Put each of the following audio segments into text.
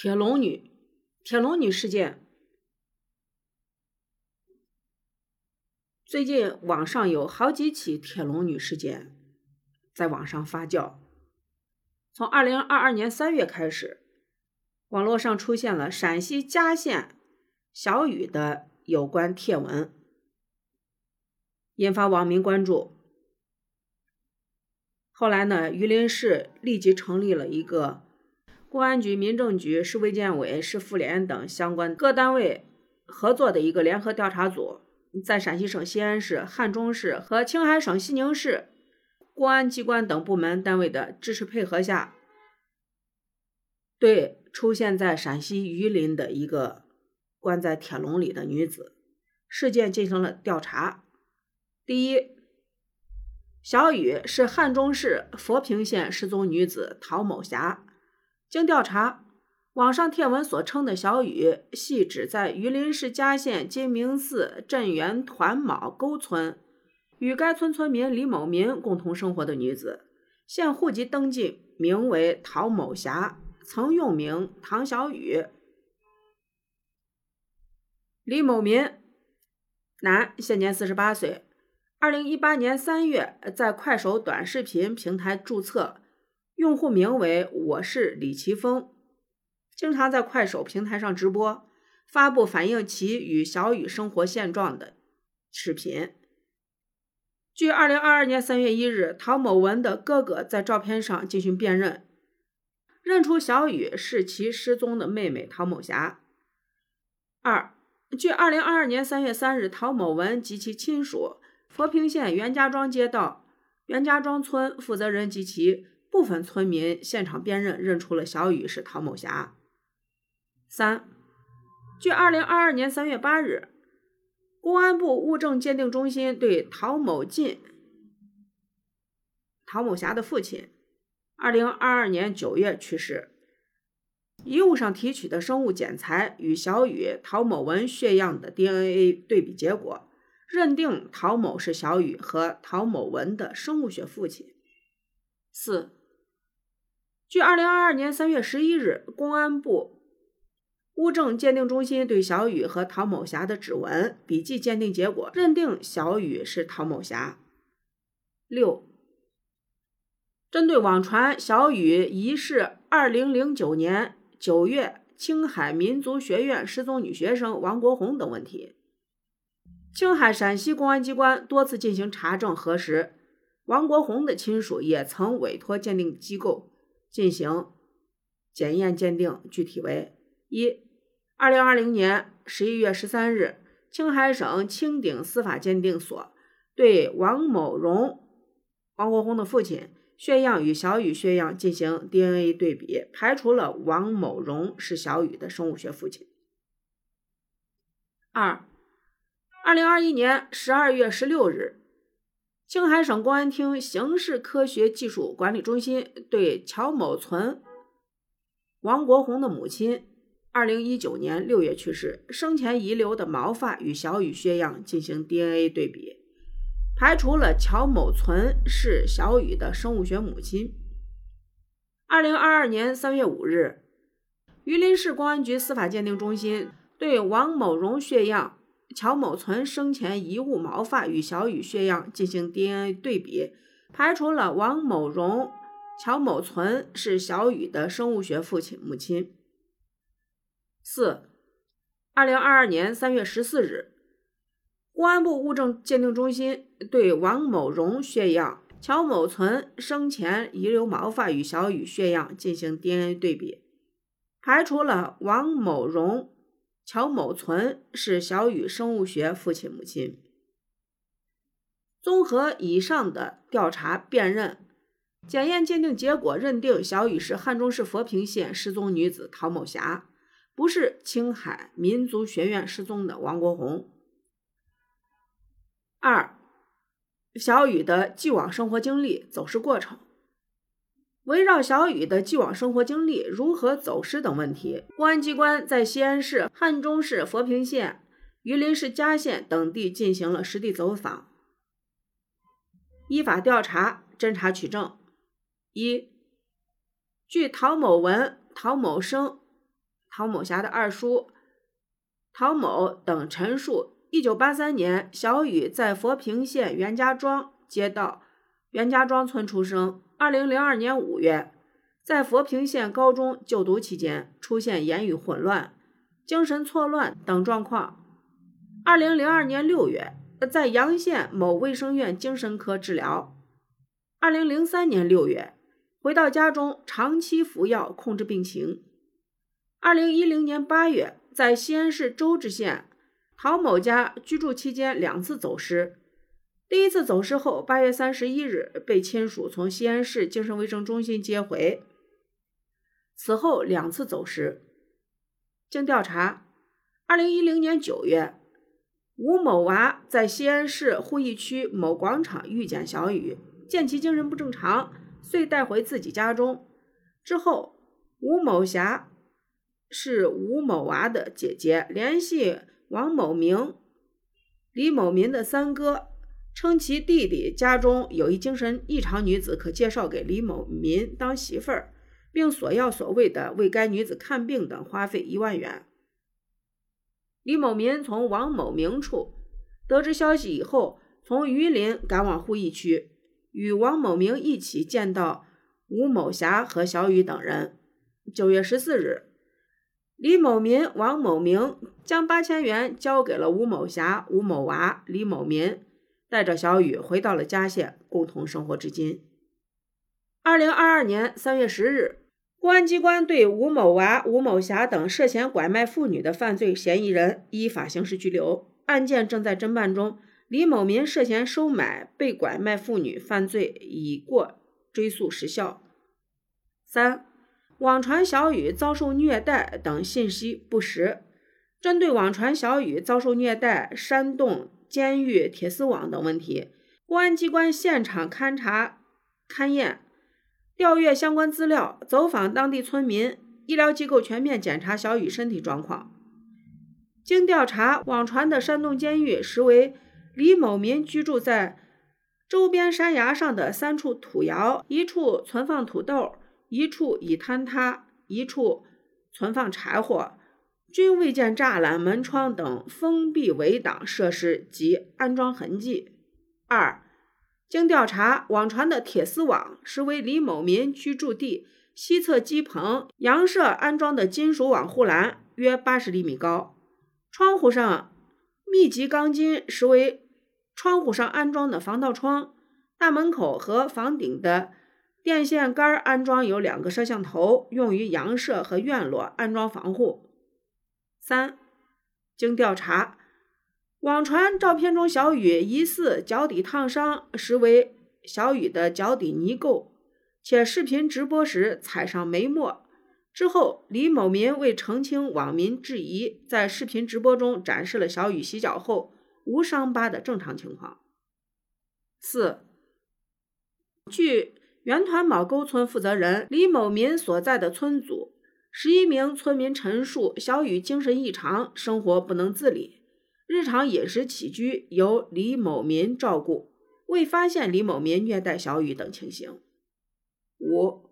铁笼女，铁笼女事件。最近网上有好几起铁笼女事件在网上发酵。从二零二二年三月开始，网络上出现了陕西嘉县小雨的有关帖文，引发网民关注。后来呢，榆林市立即成立了一个。公安局、民政局、市卫健委、市妇联等相关各单位合作的一个联合调查组，在陕西省西安市、汉中市和青海省西宁市公安机关等部门单位的支持配合下，对出现在陕西榆林的一个关在铁笼里的女子事件进行了调查。第一，小雨是汉中市佛坪县失踪女子陶某霞。经调查，网上帖文所称的小雨，系指在榆林市嘉县金明寺镇元团卯沟村，与该村村民李某民共同生活的女子，现户籍登记名为陶某霞，曾用名唐小雨。李某民，男，现年四十八岁，二零一八年三月在快手短视频平台注册。用户名为“我是李奇峰”，经常在快手平台上直播，发布反映其与小雨生活现状的视频。据二零二二年三月一日陶某文的哥哥在照片上进行辨认，认出小雨是其失踪的妹妹陶某霞。二，据二零二二年三月三日陶某文及其亲属、佛坪县袁家庄街道袁家庄村负责人及其。部分村民现场辨认，认出了小雨是陶某霞。三，据二零二二年三月八日，公安部物证鉴定中心对陶某进、陶某霞的父亲，二零二二年九月去世，遗物上提取的生物检材与小雨、陶某文血样的 DNA 对比结果，认定陶某是小雨和陶某文的生物学父亲。四。据二零二二年三月十一日，公安部物证鉴定中心对小雨和陶某霞的指纹、笔迹鉴定结果，认定小雨是陶某霞。六，针对网传小雨疑是二零零九年九月青海民族学院失踪女学生王国红等问题，青海陕西公安机关多次进行查证核实，王国红的亲属也曾委托鉴定机构。进行检验鉴定，具体为：一、二零二零年十一月十三日，青海省青鼎司法鉴定所对王某荣（王国红的父亲）血样与小雨血样进行 DNA 对比，排除了王某荣是小雨的生物学父亲。二、二零二一年十二月十六日。青海省公安厅刑事科学技术管理中心对乔某存、王国红的母亲，二零一九年六月去世，生前遗留的毛发与小雨血样进行 DNA 对比，排除了乔某存是小雨的生物学母亲。二零二二年三月五日，榆林市公安局司法鉴定中心对王某荣血样。乔某存生前遗物毛发与小雨血样进行 DNA 对比，排除了王某荣、乔某存是小雨的生物学父亲母亲。四，二零二二年三月十四日，公安部物证鉴定中心对王某荣血样、乔某存生前遗留毛发与小雨血样进行 DNA 对比，排除了王某荣。乔某存是小雨生物学父亲母亲。综合以上的调查辨认、检验鉴定结果，认定小雨是汉中市佛坪县失踪女子陶某霞，不是青海民族学院失踪的王国红。二、小雨的既往生活经历、走失过程。围绕小雨的既往生活经历、如何走失等问题，公安机关在西安市、汉中市、佛坪县、榆林市嘉县等地进行了实地走访，依法调查、侦查取证。一、据陶某文、陶某生陶某霞的二叔陶某等陈述，一九八三年，小雨在佛坪县袁家庄街道袁家庄村出生。二零零二年五月，在佛坪县高中就读期间，出现言语混乱、精神错乱等状况。二零零二年六月，在阳县某卫生院精神科治疗。二零零三年六月，回到家中长期服药控制病情。二零一零年八月，在西安市周至县陶某家居住期间两次走失。第一次走失后，八月三十一日被亲属从西安市精神卫生中心接回。此后两次走失。经调查，二零一零年九月，吴某娃在西安市鄠邑区某广场遇见小雨，见其精神不正常，遂带回自己家中。之后，吴某霞是吴某娃的姐姐，联系王某明、李某民的三哥。称其弟弟家中有一精神异常女子，可介绍给李某民当媳妇儿，并索要所谓的为该女子看病等花费一万元。李某民从王某明处得知消息以后，从榆林赶往鄠邑区，与王某明一起见到吴某霞和小雨等人。九月十四日，李某民、王某明将八千元交给了吴某霞、吴某娃、李某民。带着小雨回到了嘉县，共同生活至今。二零二二年三月十日，公安机关对吴某娃、吴某霞等涉嫌拐卖妇女的犯罪嫌疑人依法刑事拘留，案件正在侦办中。李某民涉嫌收买被拐卖妇女犯罪已过追诉时效。三、网传小雨遭受虐待等信息不实。针对网传小雨遭受虐待、煽动。监狱铁丝网等问题，公安机关现场勘查、勘验、调阅相关资料，走访当地村民、医疗机构，全面检查小雨身体状况。经调查，网传的山洞监狱实为李某民居住在周边山崖上的三处土窑，一处存放土豆，一处已坍塌，一处存放柴火。均未见栅栏、门窗等封闭围挡设施及安装痕迹。二、经调查，网传的铁丝网实为李某民居住地西侧基棚阳设安装的金属网护栏，约八十厘米高。窗户上密集钢筋实为窗户上安装的防盗窗。大门口和房顶的电线杆安装有两个摄像头，用于阳设和院落安装防护。三，经调查，网传照片中小雨疑似脚底烫伤，实为小雨的脚底泥垢，且视频直播时踩上煤沫。之后，李某民为澄清网民质疑，在视频直播中展示了小雨洗脚后无伤疤的正常情况。四，据原团卯沟村负责人李某民所在的村组。十一名村民陈述，小雨精神异常，生活不能自理，日常饮食起居由李某民照顾，未发现李某民虐待小雨等情形。五，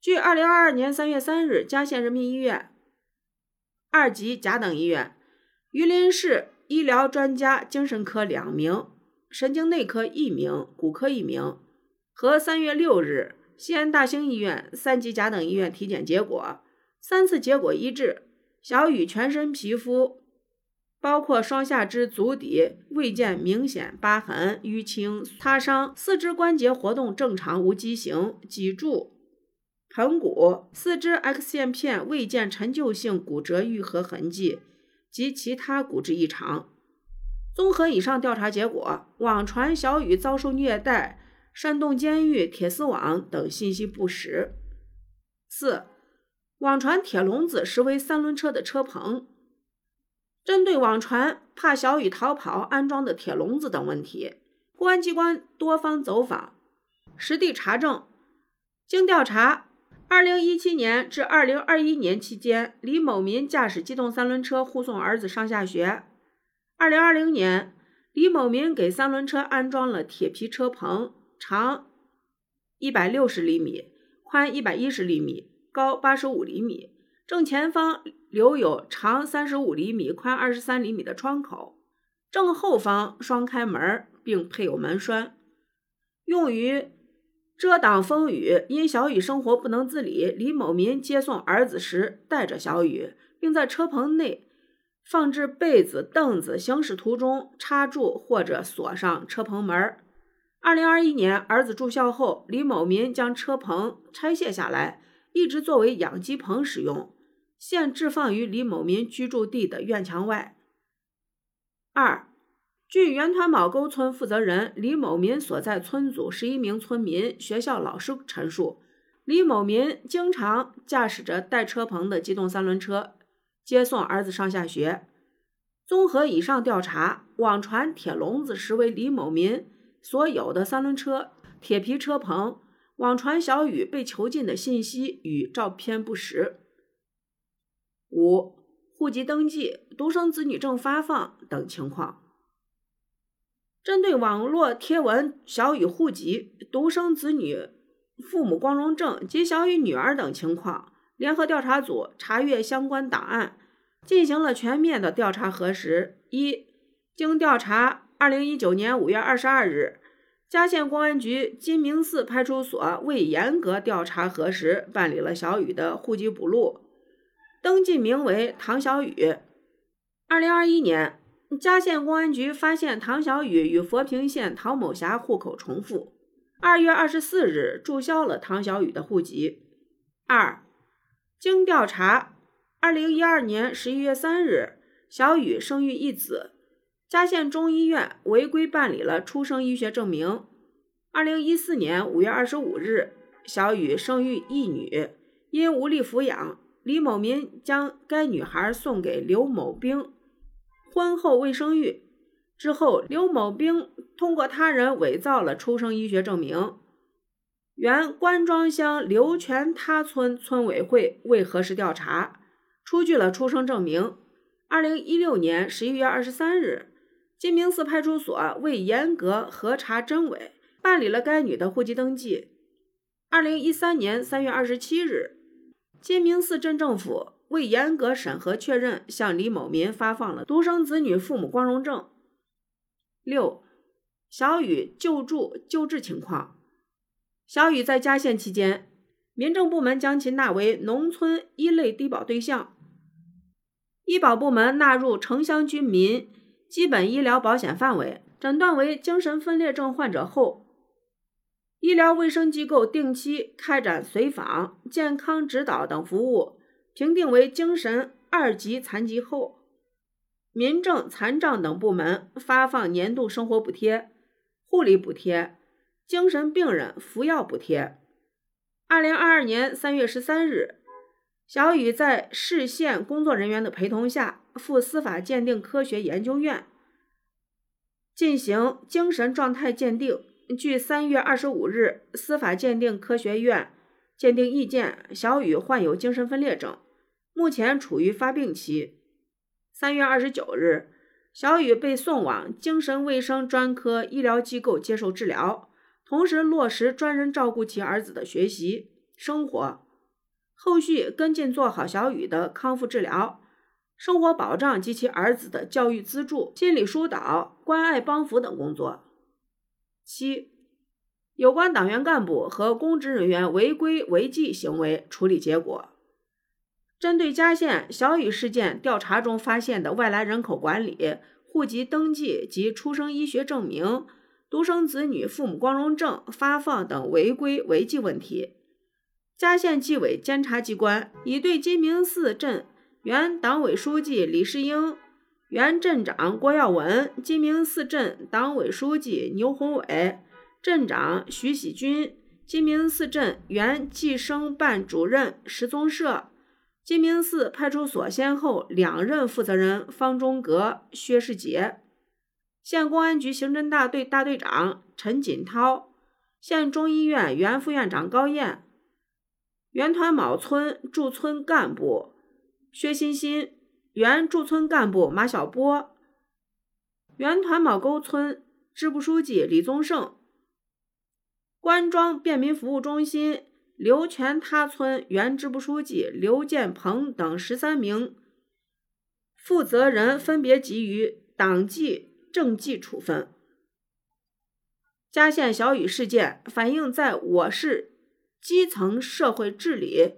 据二零二二年三月三日嘉县人民医院二级甲等医院、榆林市医疗专家精神科两名、神经内科一名、骨科一名和三月六日西安大兴医院三级甲等医院体检结果。三次结果一致，小雨全身皮肤，包括双下肢、足底，未见明显疤痕、淤青、擦伤；四肢关节活动正常，无畸形；脊柱、盆骨、四肢 X 线片未见陈旧性骨折愈合痕迹及其他骨质异常。综合以上调查结果，网传小雨遭受虐待、山洞监狱、铁丝网等信息不实。四。网传铁笼子实为三轮车的车棚。针对网传怕小雨逃跑安装的铁笼子等问题，公安机关多方走访，实地查证。经调查，二零一七年至二零二一年期间，李某民驾驶机动三轮车护送儿子上下学。二零二零年，李某民给三轮车安装了铁皮车棚，长一百六十厘米，宽一百一十厘米。高八十五厘米，正前方留有长三十五厘米、宽二十三厘米的窗口，正后方双开门，并配有门栓，用于遮挡风雨。因小雨生活不能自理，李某民接送儿子时带着小雨，并在车棚内放置被子、凳子，行驶途中插住或者锁上车棚门。二零二一年，儿子住校后，李某民将车棚拆卸下来，一直作为养鸡棚使用。现置放于李某民居住地的院墙外。二，据原团堡沟村负责人李某民所在村组十一名村民、学校老师陈述，李某民经常驾驶着带车棚的机动三轮车接送儿子上下学。综合以上调查，网传铁笼子实为李某民所有的三轮车、铁皮车棚，网传小雨被囚禁的信息与照片不实。五、户籍登记、独生子女证发放等情况。针对网络贴文小雨户籍、独生子女父母光荣证及小雨女儿等情况，联合调查组查阅相关档案，进行了全面的调查核实。一、经调查，二零一九年五月二十二日，嘉县公安局金明寺派出所为严格调查核实，办理了小雨的户籍补录。登记名为唐小雨。二零二一年，嘉县公安局发现唐小雨与佛坪县唐某霞户口重复。二月二十四日，注销了唐小雨的户籍。二，经调查，二零一二年十一月三日，小雨生育一子，嘉县中医院违规办理了出生医学证明。二零一四年五月二十五日，小雨生育一女，因无力抚养。李某民将该女孩送给刘某兵，婚后未生育。之后，刘某兵通过他人伪造了出生医学证明。原关庄乡刘全他村村委会未核实调查，出具了出生证明。二零一六年十一月二十三日，金明寺派出所为严格核查真伪，办理了该女的户籍登记。二零一三年三月二十七日。金明寺镇政府为严格审核确认，向李某民发放了独生子女父母光荣证。六、小雨救助救治情况。小雨在嘉县期间，民政部门将其纳为农村一类低保对象，医保部门纳入城乡居民基本医疗保险范围，诊断为精神分裂症患者后。医疗卫生机构定期开展随访、健康指导等服务，评定为精神二级残疾后，民政残障等部门发放年度生活补贴、护理补贴、精神病人服药补贴。二零二二年三月十三日，小雨在市县工作人员的陪同下，赴司法鉴定科学研究院进行精神状态鉴定。据三月二十五日司法鉴定科学院鉴定意见，小雨患有精神分裂症，目前处于发病期。三月二十九日，小雨被送往精神卫生专科医疗机构接受治疗，同时落实专人照顾其儿子的学习生活，后续跟进做好小雨的康复治疗、生活保障及其儿子的教育资助、心理疏导、关爱帮扶等工作。七、有关党员干部和公职人员违规违纪行为处理结果：针对嘉县小雨事件调查中发现的外来人口管理、户籍登记及出生医学证明、独生子女父母光荣证发放等违规违纪问题，嘉县纪委监察机关已对金明寺镇原党委书记李世英。原镇长郭耀文、金明寺镇党委书记牛宏伟、镇长徐喜军、金明寺镇原计生办主任石宗社、金明寺派出所先后两任负责人方中阁、薛世杰、县公安局刑侦大队大队长陈锦涛、县中医院原副院长高燕、原团卯村驻村干部薛欣欣。原驻村干部马小波，原团卯沟村支部书记李宗盛，官庄便民服务中心刘全他村原支部书记刘建鹏等十三名负责人分别给予党纪、政纪处分。嘉县小雨事件反映在我市基层社会治理、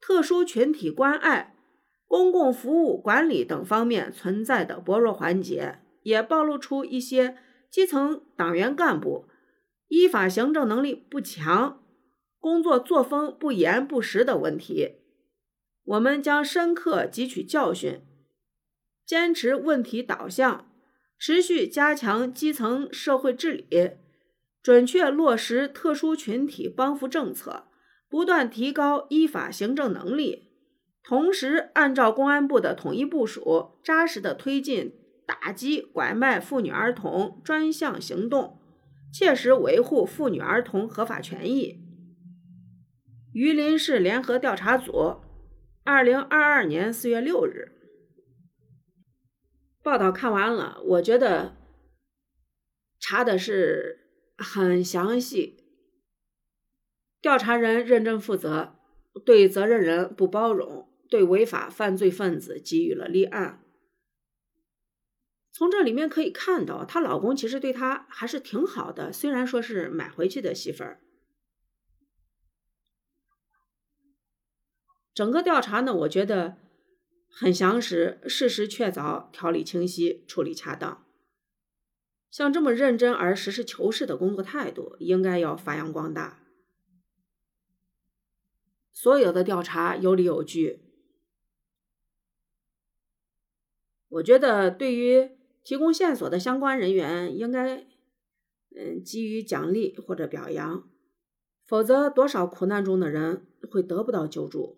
特殊群体关爱、公共服务管理等方面存在的薄弱环节，也暴露出一些基层党员干部依法行政能力不强。工作作风不严不实的问题，我们将深刻汲取教训，坚持问题导向，持续加强基层社会治理，准确落实特殊群体帮扶政策，不断提高依法行政能力，同时按照公安部的统一部署，扎实的推进打击拐卖妇女儿童专项行动，切实维护妇女儿童合法权益。榆林市联合调查组，二零二二年四月六日报道看完了，我觉得查的是很详细，调查人认真负责，对责任人不包容，对违法犯罪分子给予了立案。从这里面可以看到，她老公其实对她还是挺好的，虽然说是买回去的媳妇儿。整个调查呢，我觉得很详实，事实确凿，条理清晰，处理恰当。像这么认真而实事求是的工作态度，应该要发扬光大。所有的调查有理有据，我觉得对于提供线索的相关人员，应该嗯给予奖励或者表扬，否则多少苦难中的人会得不到救助。